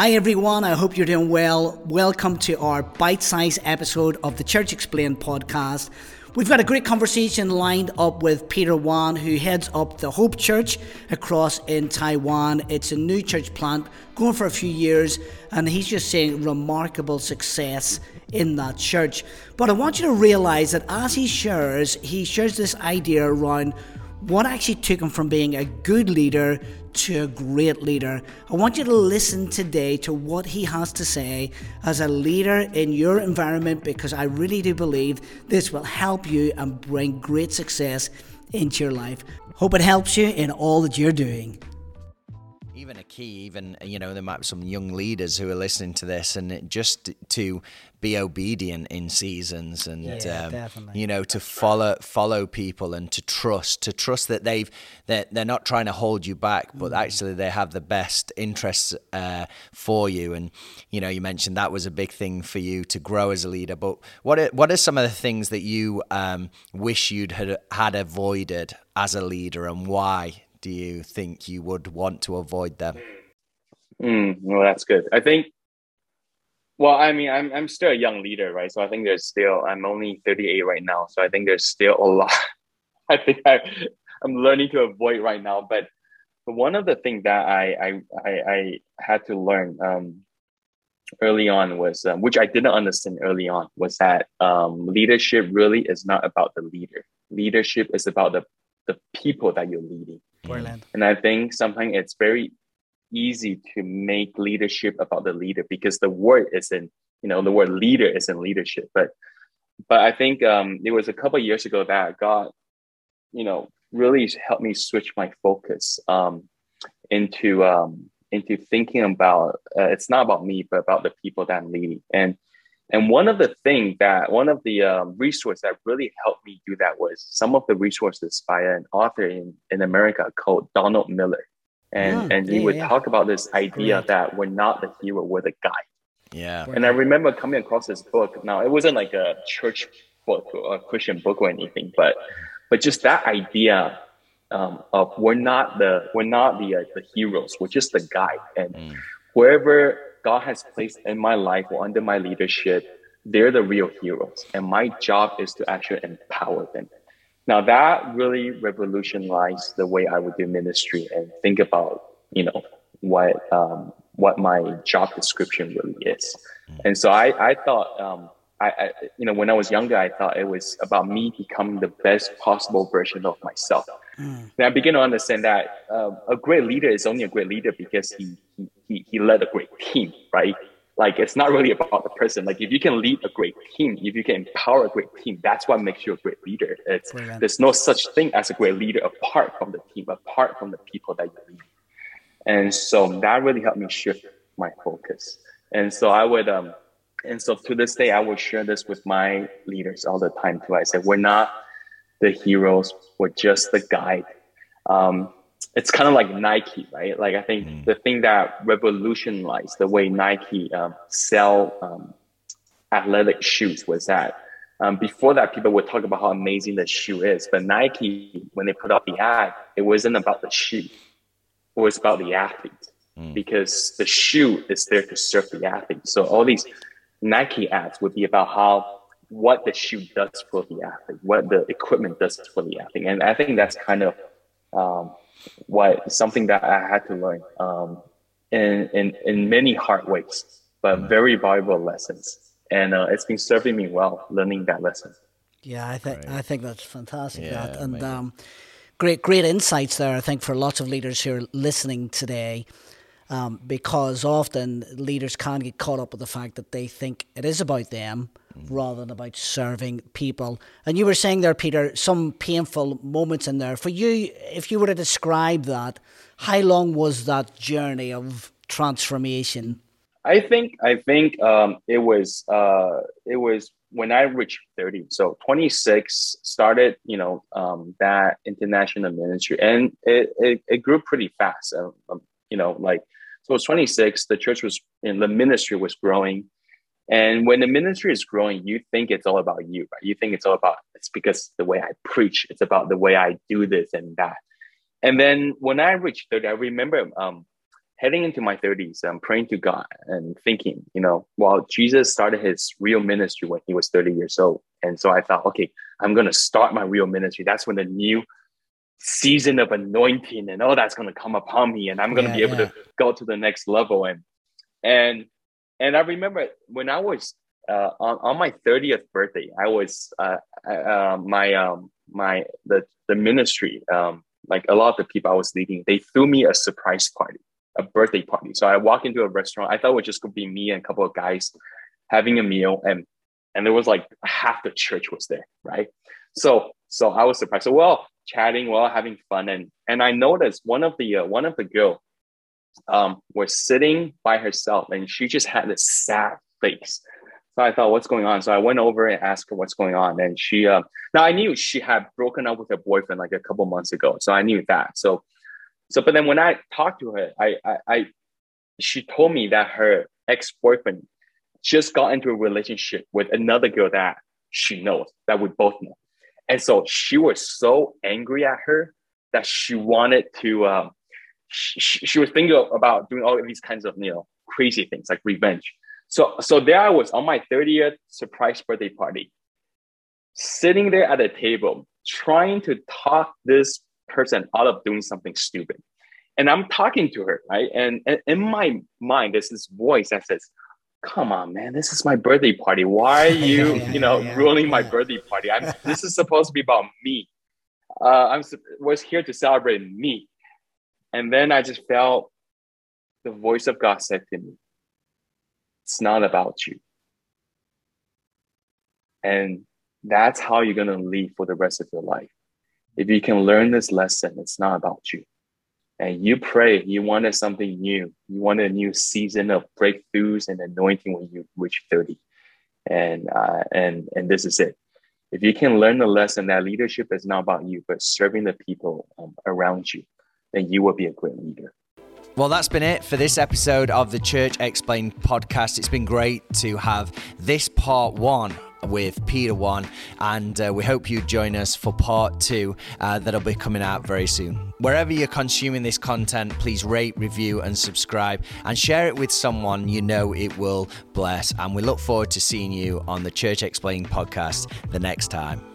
Hi, everyone. I hope you're doing well. Welcome to our bite sized episode of the Church Explained podcast. We've got a great conversation lined up with Peter Wan, who heads up the Hope Church across in Taiwan. It's a new church plant going for a few years, and he's just seeing remarkable success in that church. But I want you to realize that as he shares, he shares this idea around what actually took him from being a good leader to a great leader. I want you to listen today to what he has to say as a leader in your environment because I really do believe this will help you and bring great success into your life. Hope it helps you in all that you're doing even a key even you know there might be some young leaders who are listening to this and just to be obedient in seasons and yeah, um, you know to follow follow people and to trust to trust that they've they're, they're not trying to hold you back but mm. actually they have the best interests uh, for you. And you know you mentioned that was a big thing for you to grow as a leader but what are, what are some of the things that you um, wish you'd had, had avoided as a leader and why do you think you would want to avoid them? Mm, well, that's good. I think. Well, I mean, I'm I'm still a young leader, right? So I think there's still. I'm only 38 right now, so I think there's still a lot. I think I, I'm learning to avoid right now. But, one of the things that I I I, I had to learn um, early on was, um, which I didn't understand early on, was that um, leadership really is not about the leader. Leadership is about the the people that you're leading. Brilliant. And I think sometimes it's very easy to make leadership about the leader because the word isn't, you know, the word leader isn't leadership. But but I think um, it was a couple years ago that God, you know, really helped me switch my focus um, into um, into thinking about uh, it's not about me, but about the people that I'm leading. And and one of the things that one of the um, resources that really helped me do that was some of the resources by an author in, in America called Donald Miller. And, mm, and he yeah, would yeah. talk about this idea Great. that we're not the hero, we're the guide. Yeah. And I remember coming across this book. Now, it wasn't like a church book or a Christian book or anything, but but just that idea um, of we're not the we're not the uh, the heroes, we're just the guide, and mm. wherever God has placed in my life or under my leadership, they're the real heroes. And my job is to actually empower them. Now that really revolutionized the way I would do ministry and think about, you know, what um, what my job description really is. And so I, I thought um, I, I, you know, when I was younger, I thought it was about me becoming the best possible version of myself. Mm. And I began to understand that uh, a great leader is only a great leader because he, he, he led a great team, right? Like it's not really about the person. Like if you can lead a great team, if you can empower a great team, that's what makes you a great leader. It's, there's no such thing as a great leader apart from the team, apart from the people that you lead. And so that really helped me shift my focus. And so I would, um, and so to this day, I would share this with my leaders all the time too. I said, we're not the heroes, we're just the guide. Um, it's kind of like Nike, right? Like I think mm. the thing that revolutionized the way Nike um, sell um, athletic shoes was that um, before that, people would talk about how amazing the shoe is, but Nike, when they put out the ad, it wasn't about the shoe; it was about the athlete, mm. because the shoe is there to serve the athlete. So all these Nike ads would be about how what the shoe does for the athlete, what the equipment does for the athlete, and I think that's kind of um, what something that I had to learn um, in in in many hard ways, but very valuable lessons, and uh, it's been serving me well learning that lesson. Yeah, I think right. I think that's fantastic. Yeah, that and um, great great insights there. I think for lots of leaders who are listening today um, because often leaders can get caught up with the fact that they think it is about them mm. Rather than about serving people. And you were saying there, Peter, some painful moments in there. For you, if you were to describe that, how long was that journey of transformation? I think I think um, it was uh, it was when I reached 30. So 26 started, you know, um, that international ministry and it, it, it grew pretty fast. Um, um you know, like so it was 26. The church was, and the ministry was growing. And when the ministry is growing, you think it's all about you, right? You think it's all about, it's because the way I preach, it's about the way I do this and that. And then when I reached 30, I remember um, heading into my 30s, I'm praying to God and thinking, you know, well, Jesus started his real ministry when he was 30 years old. And so I thought, okay, I'm going to start my real ministry. That's when the new season of anointing and all that's going to come upon me and I'm going to yeah, be able yeah. to go to the next level. And, and, and I remember when I was uh, on, on my 30th birthday, I was, uh, uh, my, um, my, the, the ministry, um, like a lot of the people I was leading, they threw me a surprise party a birthday party. So I walk into a restaurant. I thought it was just gonna be me and a couple of guys having a meal, and and there was like half the church was there, right? So so I was surprised. So well, chatting, well, having fun, and and I noticed one of the uh, one of the girl um was sitting by herself, and she just had this sad face. So I thought, what's going on? So I went over and asked her what's going on, and she uh, now I knew she had broken up with her boyfriend like a couple months ago, so I knew that. So so, but then when I talked to her, I, I, I she told me that her ex boyfriend just got into a relationship with another girl that she knows that we both know, and so she was so angry at her that she wanted to. Um, she, she was thinking about doing all of these kinds of you know crazy things like revenge. So so there I was on my 30th surprise birthday party, sitting there at a table trying to talk this person out of doing something stupid. And I'm talking to her, right? And, and in my mind, there's this voice that says, come on, man, this is my birthday party. Why are you, yeah, you know, yeah, ruining yeah. my birthday party? I'm, this is supposed to be about me. Uh, I'm was here to celebrate me. And then I just felt the voice of God said to me, it's not about you. And that's how you're going to live for the rest of your life. If you can learn this lesson, it's not about you. And you pray, you wanted something new. You wanted a new season of breakthroughs and anointing when you reach 30. And uh, and and this is it. If you can learn the lesson that leadership is not about you, but serving the people um, around you, then you will be a great leader. Well, that's been it for this episode of the Church Explained podcast. It's been great to have this part one with Peter Wan, and uh, we hope you join us for part two uh, that'll be coming out very soon. Wherever you're consuming this content, please rate, review, and subscribe, and share it with someone you know it will bless. And we look forward to seeing you on the Church Explained podcast the next time.